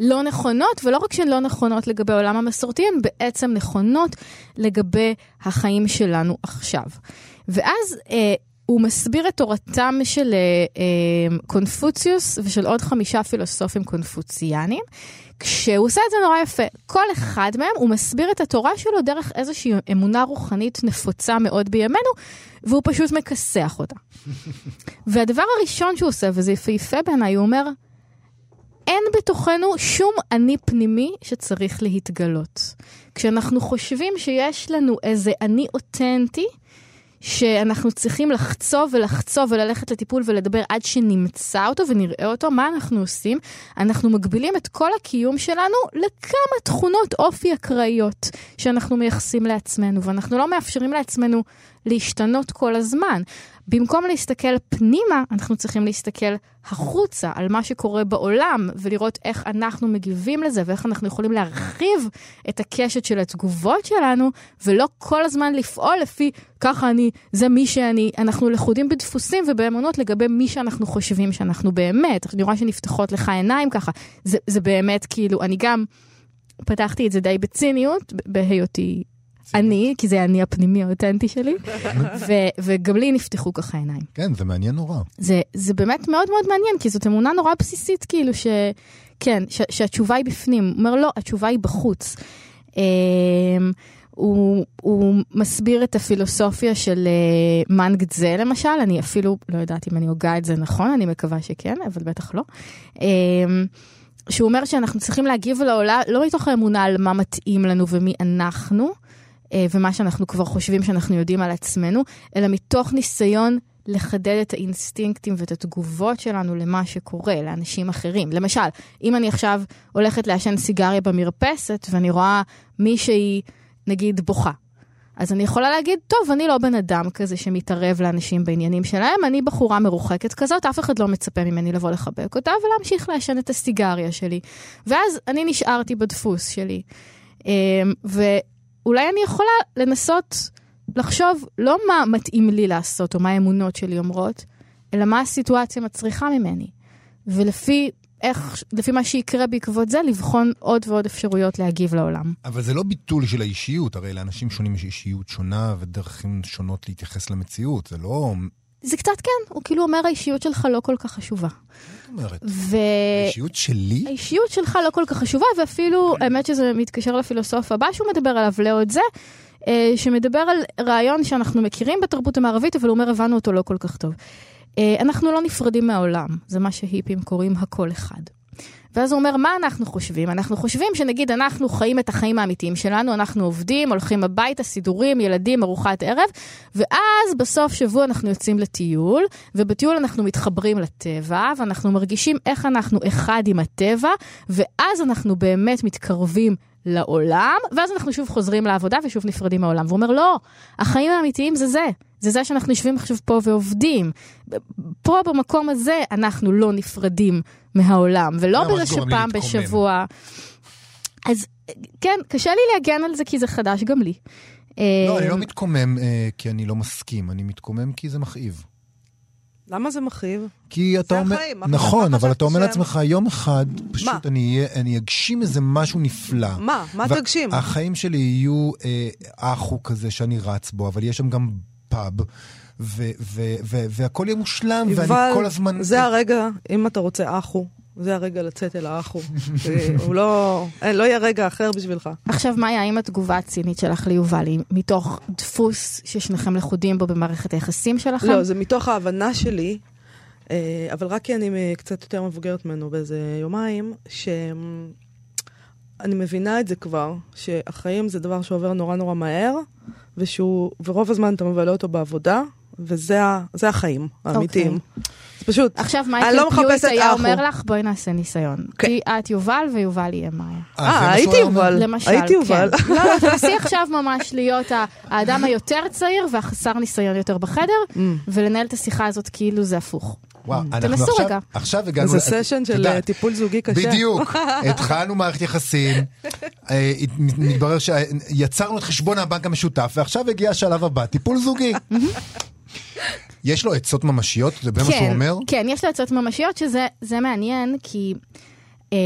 לא נכונות, ולא רק שהן לא נכונות לגבי העולם המסורתי, הן בעצם נכונות לגבי החיים שלנו עכשיו. ואז אה, הוא מסביר את תורתם של אה, אה, קונפוציוס ושל עוד חמישה פילוסופים קונפוציאנים. כשהוא עושה את זה נורא יפה, כל אחד מהם הוא מסביר את התורה שלו דרך איזושהי אמונה רוחנית נפוצה מאוד בימינו, והוא פשוט מכסח אותה. והדבר הראשון שהוא עושה, וזה יפהפה בעיניי, הוא אומר, אין בתוכנו שום אני פנימי שצריך להתגלות. כשאנחנו חושבים שיש לנו איזה אני אותנטי, שאנחנו צריכים לחצוב ולחצוב וללכת לטיפול ולדבר עד שנמצא אותו ונראה אותו, מה אנחנו עושים? אנחנו מגבילים את כל הקיום שלנו לכמה תכונות אופי אקראיות שאנחנו מייחסים לעצמנו, ואנחנו לא מאפשרים לעצמנו להשתנות כל הזמן. במקום להסתכל פנימה, אנחנו צריכים להסתכל החוצה על מה שקורה בעולם, ולראות איך אנחנו מגיבים לזה, ואיך אנחנו יכולים להרחיב את הקשת של התגובות שלנו, ולא כל הזמן לפעול לפי ככה אני, זה מי שאני. אנחנו לכודים בדפוסים ובאמונות לגבי מי שאנחנו חושבים שאנחנו באמת. אני רואה שנפתחות לך עיניים ככה. זה, זה באמת כאילו, אני גם פתחתי את זה די בציניות, בהיותי אני, כי זה אני הפנימי האותנטי שלי, ו- וגם לי נפתחו ככה עיניים. כן, זה מעניין נורא. זה, זה באמת מאוד מאוד מעניין, כי זאת אמונה נורא בסיסית, כאילו ש... כן, ש, שהתשובה היא בפנים. הוא אומר, לא, התשובה היא בחוץ. Um, הוא, הוא מסביר את הפילוסופיה של uh, מנגדזה למשל, אני אפילו לא יודעת אם אני הוגה את זה נכון, אני מקווה שכן, אבל בטח לא. Um, שהוא אומר שאנחנו צריכים להגיב לעולם, לא מתוך האמונה על מה מתאים לנו ומי אנחנו, ומה שאנחנו כבר חושבים שאנחנו יודעים על עצמנו, אלא מתוך ניסיון לחדד את האינסטינקטים ואת התגובות שלנו למה שקורה, לאנשים אחרים. למשל, אם אני עכשיו הולכת לעשן סיגריה במרפסת ואני רואה מישהי, נגיד, בוכה. אז אני יכולה להגיד, טוב, אני לא בן אדם כזה שמתערב לאנשים בעניינים שלהם, אני בחורה מרוחקת כזאת, אף אחד לא מצפה ממני לבוא לחבק אותה ולהמשיך לעשן את הסיגריה שלי. ואז אני נשארתי בדפוס שלי. אמ, ואולי אני יכולה לנסות לחשוב לא מה מתאים לי לעשות או מה האמונות שלי אומרות, אלא מה הסיטואציה מצריכה ממני. ולפי איך, לפי מה שיקרה בעקבות זה, לבחון עוד ועוד אפשרויות להגיב לעולם. אבל זה לא ביטול של האישיות, הרי לאנשים שונים יש אישיות שונה ודרכים שונות להתייחס למציאות, זה לא... זה קצת כן, הוא כאילו אומר האישיות שלך לא כל כך חשובה. אומרת, ו... האישיות שלי? האישיות שלך לא כל כך חשובה, ואפילו, האמת שזה מתקשר לפילוסוף הבא שהוא מדבר עליו, לאו את זה, אה, שמדבר על רעיון שאנחנו מכירים בתרבות המערבית, אבל הוא אומר, הבנו אותו לא כל כך טוב. אה, אנחנו לא נפרדים מהעולם, זה מה שהיפים קוראים הכל אחד. ואז הוא אומר, מה אנחנו חושבים? אנחנו חושבים שנגיד אנחנו חיים את החיים האמיתיים שלנו, אנחנו עובדים, הולכים הביתה, סידורים, ילדים, ארוחת ערב, ואז בסוף שבוע אנחנו יוצאים לטיול, ובטיול אנחנו מתחברים לטבע, ואנחנו מרגישים איך אנחנו אחד עם הטבע, ואז אנחנו באמת מתקרבים לעולם, ואז אנחנו שוב חוזרים לעבודה ושוב נפרדים מהעולם. והוא אומר, לא, החיים האמיתיים זה זה. זה זה שאנחנו יושבים עכשיו פה ועובדים. פה במקום הזה אנחנו לא נפרדים מהעולם, ולא בזה שפעם. בשבוע... אז כן, קשה לי להגן על זה כי זה חדש גם לי. לא, אני לא מתקומם אה, כי אני לא מסכים, אני מתקומם כי זה מכאיב. למה זה מכאיב? כי אתה זה אומר, החיים, מה- נכון, מה אבל אתה אומר לעצמך, יום אחד? פשוט אני אהיה- אני אגשים איזה משהו נפלא. מה? מה תגשים? החיים שלי יהיו אה, אחו כזה שאני רץ בו, אבל יש שם גם פאב, והכל יהיה מושלם, ואני כל הזמן... זה הרגע, אם אתה רוצה אחו, זה הרגע לצאת אל האחו. הוא לא, אין, לא יהיה רגע אחר בשבילך. עכשיו, מאיה, האם התגובה הצינית שלך ליובל היא מתוך דפוס ששניכם לכודים בו במערכת היחסים שלכם? לא, זה מתוך ההבנה שלי, אה, אבל רק כי אני קצת יותר מבוגרת ממנו באיזה יומיים, שאני מבינה את זה כבר, שהחיים זה דבר שעובר נורא נורא מהר, ושהוא, ורוב הזמן אתה מבלה אותו בעבודה, וזה החיים האמיתיים. זה פשוט, עכשיו אני מייקל לא פיוט מחפשת היה. אומר לך, בואי נעשה ניסיון. כן. כי את יובל ויובל יהיה מאיה. אה, מה הייתי? יובל. למשל, הייתי יובל. כן. לא, תנסי עכשיו ממש להיות האדם היותר צעיר והחסר ניסיון יותר בחדר, Mm. ולנהל את השיחה הזאת כאילו זה הפוך. וואו, אנחנו תנסו עכשיו, רגע. עכשיו הגענו... זה סשן של אה, טיפול זוגי קשה. בדיוק, התחלנו מערכת יחסים, אה, מתברר שיצרנו את חשבון הבנק המשותף, ועכשיו הגיע השלב הבא, טיפול זוגי. יש לו עצות ממשיות? זה באמת מה שהוא אומר? כן, יש לו עצות ממשיות שזה זה מעניין, כי אה,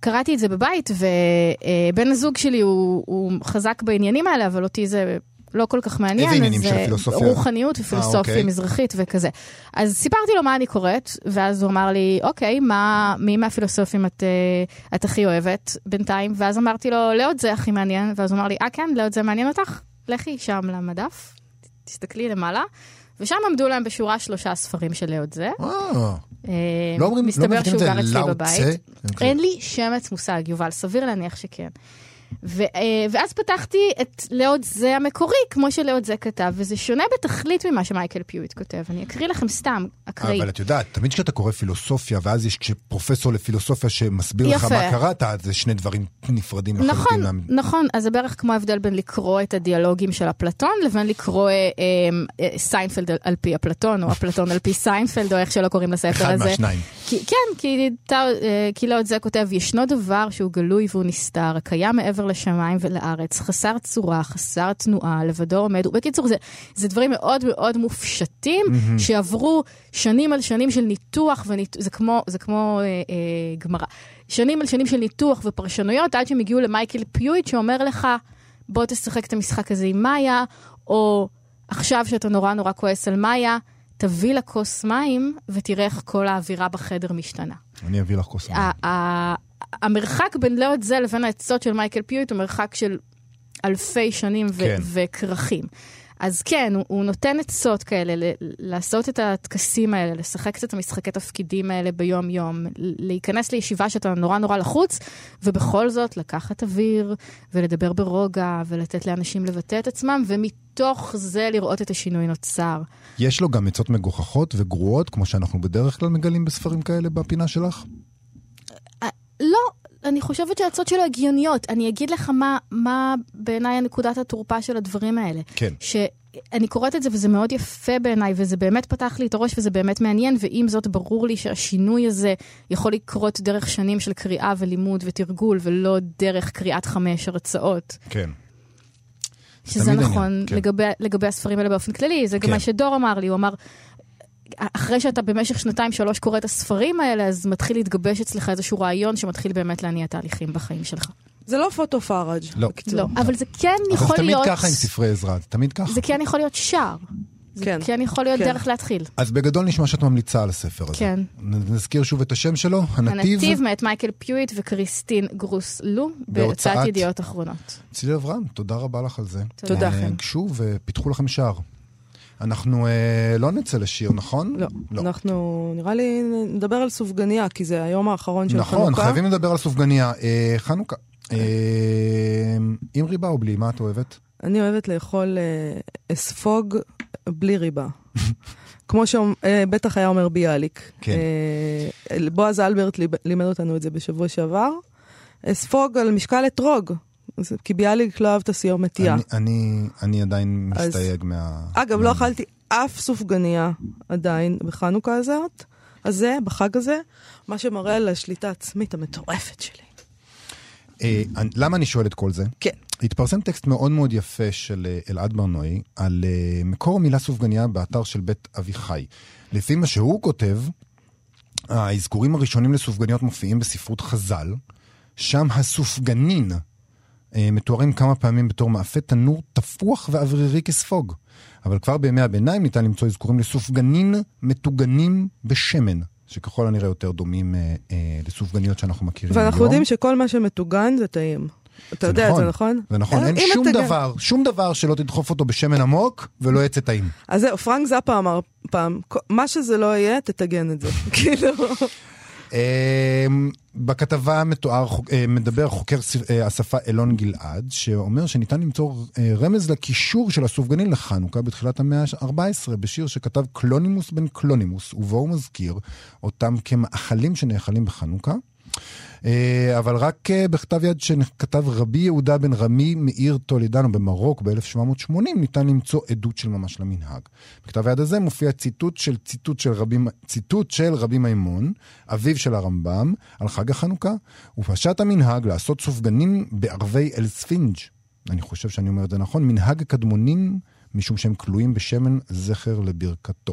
קראתי את זה בבית, ובן הזוג שלי הוא, הוא חזק בעניינים האלה, אבל אותי זה לא כל כך מעניין. איזה עניינים של אה, פילוסופיה? רוחניות אה, ופילוסופיה אוקיי. מזרחית וכזה. אז סיפרתי לו מה אני קוראת, ואז הוא אמר לי, אוקיי, מה, מי מהפילוסופים את, אה, את הכי אוהבת בינתיים? ואז אמרתי לו, לאוד זה הכי מעניין, ואז הוא אמר לי, אה כן, לאוד זה מעניין אותך? לכי שם למדף, תסתכלי למעלה. ושם עמדו להם בשורה שלושה ספרים של לאוד זה. אה, לא אומרים, לא מסתבר שהוא גר אצלי בבית. צה? אין לי שמץ מושג, יובל, סביר להניח שכן. ו, אה, ואז פתחתי את לעוד זה המקורי, כמו שלעוד זה כתב, וזה שונה בתכלית ממה שמייקל פיוט כותב. אני אקריא לכם סתם, אקראי. אבל את יודעת, תמיד כשאתה קורא פילוסופיה, ואז יש פרופסור לפילוסופיה שמסביר לך יפה. מה קראת, זה שני דברים נפרדים לחלוטין. נכון, מה- נכון, אז זה בערך כמו ההבדל בין לקרוא את הדיאלוגים של אפלטון לבין לקרוא אה, אה, סיינפלד על, על פי אפלטון, או אפלטון על פי סיינפלד, או איך שלא קוראים לספר אחד הזה. מהשניים. כי, כן, כי, תא, אה, כי את זה כותב, ישנו דבר שהוא גלוי והוא נסתר, הקיים מעבר לשמיים ולארץ, חסר צורה, חסר תנועה, לבדו עומד. בקיצור, זה, זה דברים מאוד מאוד מופשטים, שעברו שנים על שנים של ניתוח, וניתוח, זה כמו, זה כמו אה, אה, גמרא. שנים על שנים של ניתוח ופרשנויות, עד שהם הגיעו למייקל פיויט, שאומר לך, בוא תשחק את המשחק הזה עם מאיה, או עכשיו שאתה נורא נורא כועס על מאיה, תביא לה כוס מים ותראה איך כל האווירה בחדר משתנה. אני אביא לך כוס מים. המרחק בין לא את זה לבין העצות של מייקל פיוט הוא מרחק של אלפי שנים ו- כן. וכרכים. אז כן, הוא, הוא נותן עצות כאלה, ל- לעשות את הטקסים האלה, לשחק את המשחקי תפקידים האלה ביום-יום, להיכנס לישיבה שאתה נורא נורא לחוץ, ובכל זאת לקחת אוויר, ולדבר ברוגע, ולתת לאנשים לבטא את עצמם, ומתוך זה לראות את השינוי נוצר. יש לו גם עצות מגוחכות וגרועות, כמו שאנחנו בדרך כלל מגלים בספרים כאלה בפינה שלך? אני חושבת שהעצות שלו הגיוניות. אני אגיד לך מה, מה בעיניי הנקודת התורפה של הדברים האלה. כן. שאני קוראת את זה וזה מאוד יפה בעיניי, וזה באמת פתח לי את הראש וזה באמת מעניין, ועם זאת ברור לי שהשינוי הזה יכול לקרות דרך שנים של קריאה ולימוד ותרגול, ולא דרך קריאת חמש הרצאות. כן. זה שזה נכון כן. לגבי, לגבי הספרים האלה באופן כללי, זה גם כן. מה שדור אמר לי, הוא אמר, אחרי שאתה במשך שנתיים שלוש קורא את הספרים האלה, אז מתחיל להתגבש אצלך איזשהו רעיון שמתחיל באמת להניע תהליכים בחיים שלך. זה לא פוטו פראג'. לא. בקיצור. לא, אבל זה כן אבל יכול זה תמיד להיות... ככה עם ספרי עזרה, זה תמיד ככה. זה כן יכול להיות שער. זה כן. כן יכול להיות כן. דרך להתחיל. אז בגדול נשמע שאת ממליצה על הספר הזה. כן. נזכיר שוב את השם שלו, הנתיב. הנתיב מאת מייקל פיויט וכריסטין גרוס לו, בהוצאת- ידיעות אחרונות. צילי אברהם, תודה רבה לך על זה. תודה. אה, גשו ופיתחו לכם שער. אנחנו אה, לא נצא לשיר, נכון? לא, אנחנו נראה לי נדבר על סופגניה, כי זה היום האחרון של חנוכה. נכון, חייבים לדבר על סופגניה. אה, חנוכה. אה, עם ריבה או בלי? מה את אוהבת? אני אוהבת לאכול אה, אספוג בלי ריבה. כמו שבטח היה אומר ביאליק. כן. אה, בועז אלברט לימד אותנו את זה בשבוע שעבר. אספוג על משקל אתרוג. כי ביאליק לא אהב את הסיומתיה. אני- אני- אני עדיין אז- מסתייג מה... אגב, לא אכלתי אף סופגניה עדיין בחנוכה הזאת, הזה, בחג הזה, מה שמראה על השליטה העצמית המטורפת שלי. אה, למה אני שואל את כל זה? כן. התפרסם טקסט מאוד מאוד יפה של אה, אלעד ברנועי על אה, מקור המילה סופגניה באתר של בית אביחי. לפי מה שהוא כותב, האזכורים הראשונים לסופגניות מופיעים בספרות חז"ל, שם הסופגנין מתוארים כמה פעמים בתור מאפה תנור תפוח ואוורירי כספוג. אבל כבר בימי הביניים ניתן למצוא אזכורים לסופגנין מטוגנים בשמן, שככל הנראה יותר דומים אה, אה, לסופגניות שאנחנו מכירים היום. ואנחנו יודעים שכל מה שמטוגן זה טעים. אתה יודע את זה, נכון? זה נכון, אה, אין שום אתה- דבר, שום דבר שלא תדחוף אותו בשמן עמוק ולא יצא טעים. אז זהו, פרנק זאפה אמר פעם, מה שזה לא יהיה, תטגן את זה. כאילו, אמ, בכתבה מתואר, אה, מדבר חוקר אה, השפה אילון גלעד, שאומר שניתן למצוא אה, רמז לקישור של הסופגנין לחנוכה בתחילת המאה ה-14, בשיר שכתב קלונימוס בן קלונימוס, ובו הוא מזכיר אותם כמאכלים שנאכלים בחנוכה. אה, אבל רק אה, בכתב יד שכתב רבי יהודה בן רמי מעיר טולידנו במרוק ב-1780 ניתן למצוא עדות של ממש למנהג. בכתב היד הזה מופיע ציטוט של ציטוט של רבי, ציטוט של רבי מימון, אביו של הרמב"ם, על חג החנוכה, ופשט המנהג לעשות סופגנין בערבי אל ספינג'. אני חושב שאני אומר את זה נכון, מנהג קדמונים משום שהם קלויים בשמן זכר לברכתו.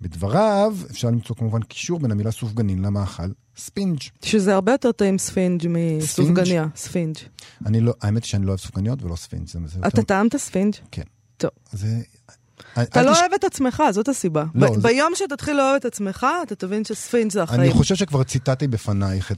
בדבריו אפשר למצוא כמובן קישור בין המילה סופגנין למאכל ספינג'. שזה הרבה יותר טעים ספינג' מסופגניה. ספינג'. אני לא, האמת היא שאני לא אוהב סופגניות ולא ספינג'. אתה טעמת ספינג'? כן. טוב. זה... אתה לא אוהב את עצמך, זאת הסיבה. לא, ביום שתתחיל לאהוב את עצמך, אתה תבין שספינג' זה אני החיים. חושב שכבר ציטטתי בפנייך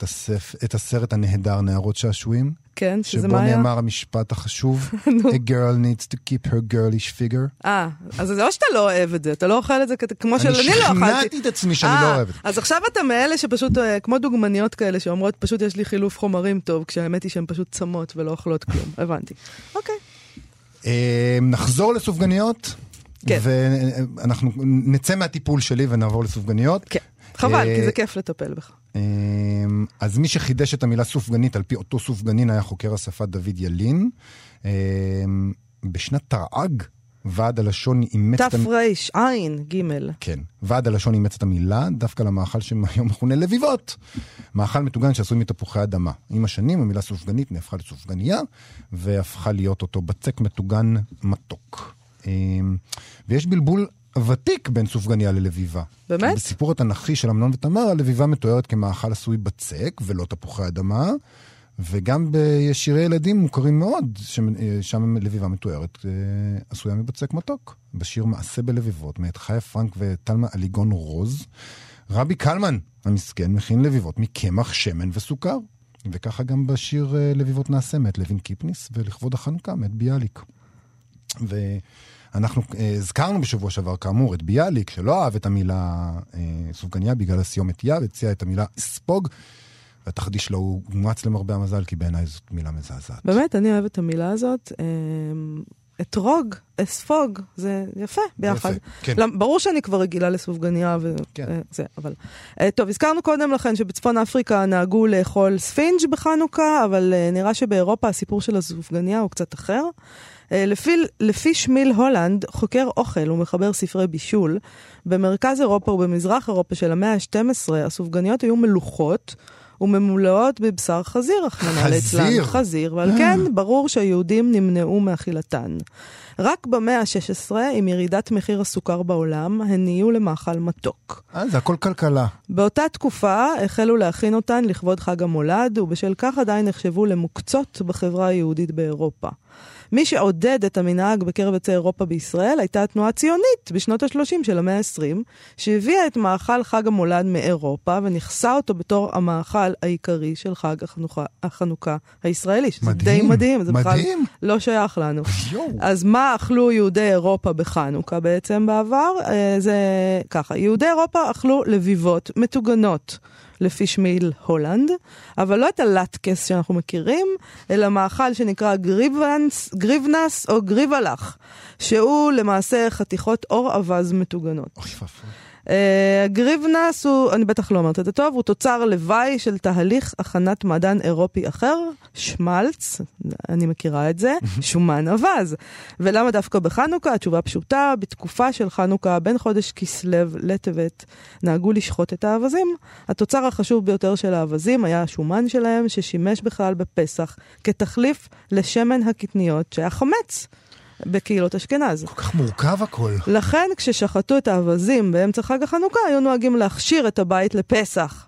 את, הסרט הנהדר נערות שעשועים, כן, שזה שבו מה היה? נאמר המשפט החשוב. A girl needs to keep her girlish figure. אה, אז זה לא שאתה לא אוהב את זה, אתה לא אוכל את זה כמו שאני לא אני אכלתי. שכנעתי את עצמי שאני אה, לא אוהב את זה. אז עכשיו אתה מאלה שפשוט, אה, כמו דוגמניות כאלה, שאומרות, פשוט יש לי חילוף חומרים טוב, כשהאמת היא שהן פשוט צמות ולא אוכלות כלום. הבנתי. אוקיי. אה, נחזור לסופגניות, כן. ואנחנו נצא מהטיפול שלי ונעבור לסופגניות. כן. חבל, אה, כי זה כיף לטפל בך. אה, אז מי שחידש את המילה סופגנית על פי אותו סופגנין היה חוקר השפה דוד ילין. אה, בשנת תרע"ג ועד הלשון אימץ את המ- תרע"ג, ג'. כן, ועד הלשון אימץ את המילה דווקא למאכל שהיום מכונה לביבות. מאכל מטוגן שעשוי מתפוחי אדמה. עם השנים המילה סופגנית נהפכה לסופגניה, והפכה להיות אותו בצק מטוגן מתוק. אמ, ויש בלבול ותיק בין סופגניה ללביבה. באמת? בסיפור התנ"כי של אמנון ותמר, הלביבה מתוארת כמאכל עשוי בצק ולא תפוחי אדמה. וגם בשירי ילדים מוכרים מאוד, שם לביבה מתוארת אה, עשויה מבצק מתוק. בשיר מעשה בלביבות, מאת חיה פרנק וטלמה אליגון רוז, רבי קלמן המסכן מכין לביבות מקמח, שמן וסוכר. וככה גם בשיר אה, לביבות נעשה, מאת לוין קיפניס, ולכבוד החנוכה, מאת ביאליק. ואנחנו אה, הזכרנו בשבוע שעבר, כאמור, את ביאליק, שלא אהב את המילה אה, סופגניה בגלל הסיומת יא, והציע את המילה ספוג. והתחדיש לא אומץ למרבה המזל, כי בעיניי זאת מילה מזעזעת. באמת, אני אוהבת את המילה הזאת. אמ, אתרוג, אספוג, זה יפה ביחד. יפה, כן. למ- ברור שאני כבר רגילה לסופגניה כן. וזה, אבל... אה, טוב, הזכרנו קודם לכן שבצפון אפריקה נהגו לאכול ספינג' בחנוכה, אבל אה, נראה שבאירופה הסיפור של הסופגניה הוא קצת אחר. אה, לפי, לפי שמיל הולנד, חוקר אוכל ומחבר ספרי בישול, במרכז אירופה ובמזרח אירופה של המאה ה-12, הסופגניות היו מלוחות. וממולאות בבשר חזיר, רחמנא ליצלן. חזיר? חזיר, ועל כן ברור שהיהודים נמנעו מאכילתן. רק במאה ה-16, עם ירידת מחיר הסוכר בעולם, הן נהיו למאכל מתוק. אה, זה הכל כלכלה. באותה תקופה החלו להכין אותן לכבוד חג המולד, ובשל כך עדיין נחשבו למוקצות בחברה היהודית באירופה. מי שעודד את המנהג בקרב יוצאי אירופה בישראל הייתה התנועה הציונית בשנות ה-30 של המאה ה-20, שהביאה את מאכל חג המולד מאירופה ונכסה אותו בתור המאכל העיקרי של חג החנוכה, החנוכה הישראלי, שזה מדהים, די מדהים, זה בכלל מדהים. לא שייך לנו. יואו. אז מה אכלו יהודי אירופה בחנוכה בעצם בעבר? אה, זה ככה, יהודי אירופה אכלו לביבות מטוגנות. לפי שמיל הולנד, אבל לא את הלטקס שאנחנו מכירים, אלא מאכל שנקרא גריבנס, גריבנס או גריבלח, שהוא למעשה חתיכות אור אווז מטוגנות. אוי ואבוי. אה, גריבנס הוא, אני בטח לא אומרת את זה טוב, הוא תוצר לוואי של תהליך הכנת מעדן אירופי אחר, שמלץ, אני מכירה את זה, שומן אווז. ולמה דווקא בחנוכה? התשובה פשוטה, בתקופה של חנוכה, בין חודש כסלו לטבת, נהגו לשחוט את האווזים. התוצר החשוב ביותר של האווזים היה השומן שלהם, ששימש בכלל בפסח כתחליף לשמן הקטניות שהיה חמץ. בקהילות אשכנז. כל כך מורכב הכל. לכן כששחטו את האווזים באמצע חג החנוכה, היו נוהגים להכשיר את הבית לפסח.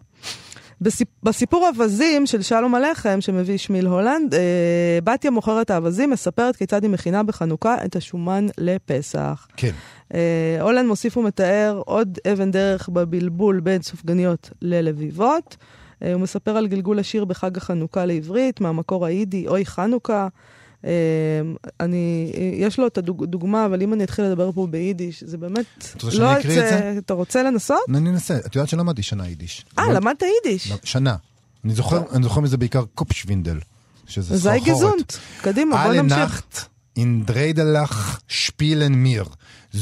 בסיפ... בסיפור אווזים של שלום הלחם, שמביא שמיל הולנד, אה, בתיה מוכרת האווזים מספרת כיצד היא מכינה בחנוכה את השומן לפסח. כן. אה, הולנד מוסיף ומתאר עוד אבן דרך בבלבול בין סופגניות ללביבות. אה, הוא מספר על גלגול השיר בחג החנוכה לעברית, מהמקור היידי, אוי חנוכה. אה, אני, יש לו את הדוגמה, אבל אם אני אתחיל לדבר פה ביידיש, זה באמת... את רוצה שאני אקריא את זה? אתה רוצה לנסות? אני אנסה. את יודעת שלמדתי שנה יידיש. אה, למדת יידיש. לא, שנה. אני זוכר, אני זוכר מזה בעיקר קופשווינדל. שזה זי סחרחורת. גזונט. קדימה, בוא נמשיך. In Dredelach spielen mir.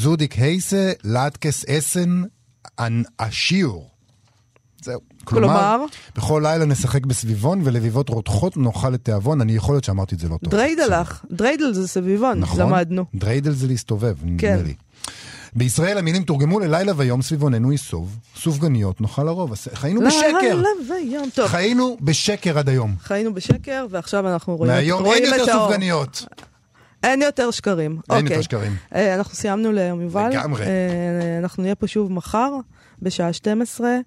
Sudik heiße, Latkes essen an השיעור. זהו. כלומר? בכל לילה נשחק בסביבון ולביבות רותחות נאכל לתיאבון. אני יכול להיות שאמרתי את זה לא טוב. דריידלח. דריידל זה סביבון, נכון. למדנו. דריידל זה להסתובב, נדמה כן. לי. בישראל המילים תורגמו ללילה ויום סביבוננו יסוב, סופגניות נאכל הרוב. אז חיינו בשקר. לילה ויום. טוב, חיינו בשקר עד היום. חיינו בשקר, ועכשיו אנחנו רואים מהיום אין יותר את האור. סופגניות. אין יותר שקרים. אין אוקיי. יותר שקרים. אה, אנחנו סיימנו להיום יובל. לגמרי. אה, אנחנו נהיה פה שוב מחר, בשעה 12, אה,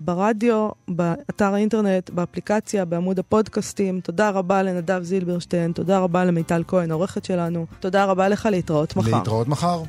ברדיו, באתר האינטרנט, באפליקציה, בעמוד הפודקאסטים. תודה רבה לנדב זילברשטיין, תודה רבה למיטל כהן, העורכת שלנו. תודה רבה לך, להתראות מחר. להתראות מחר.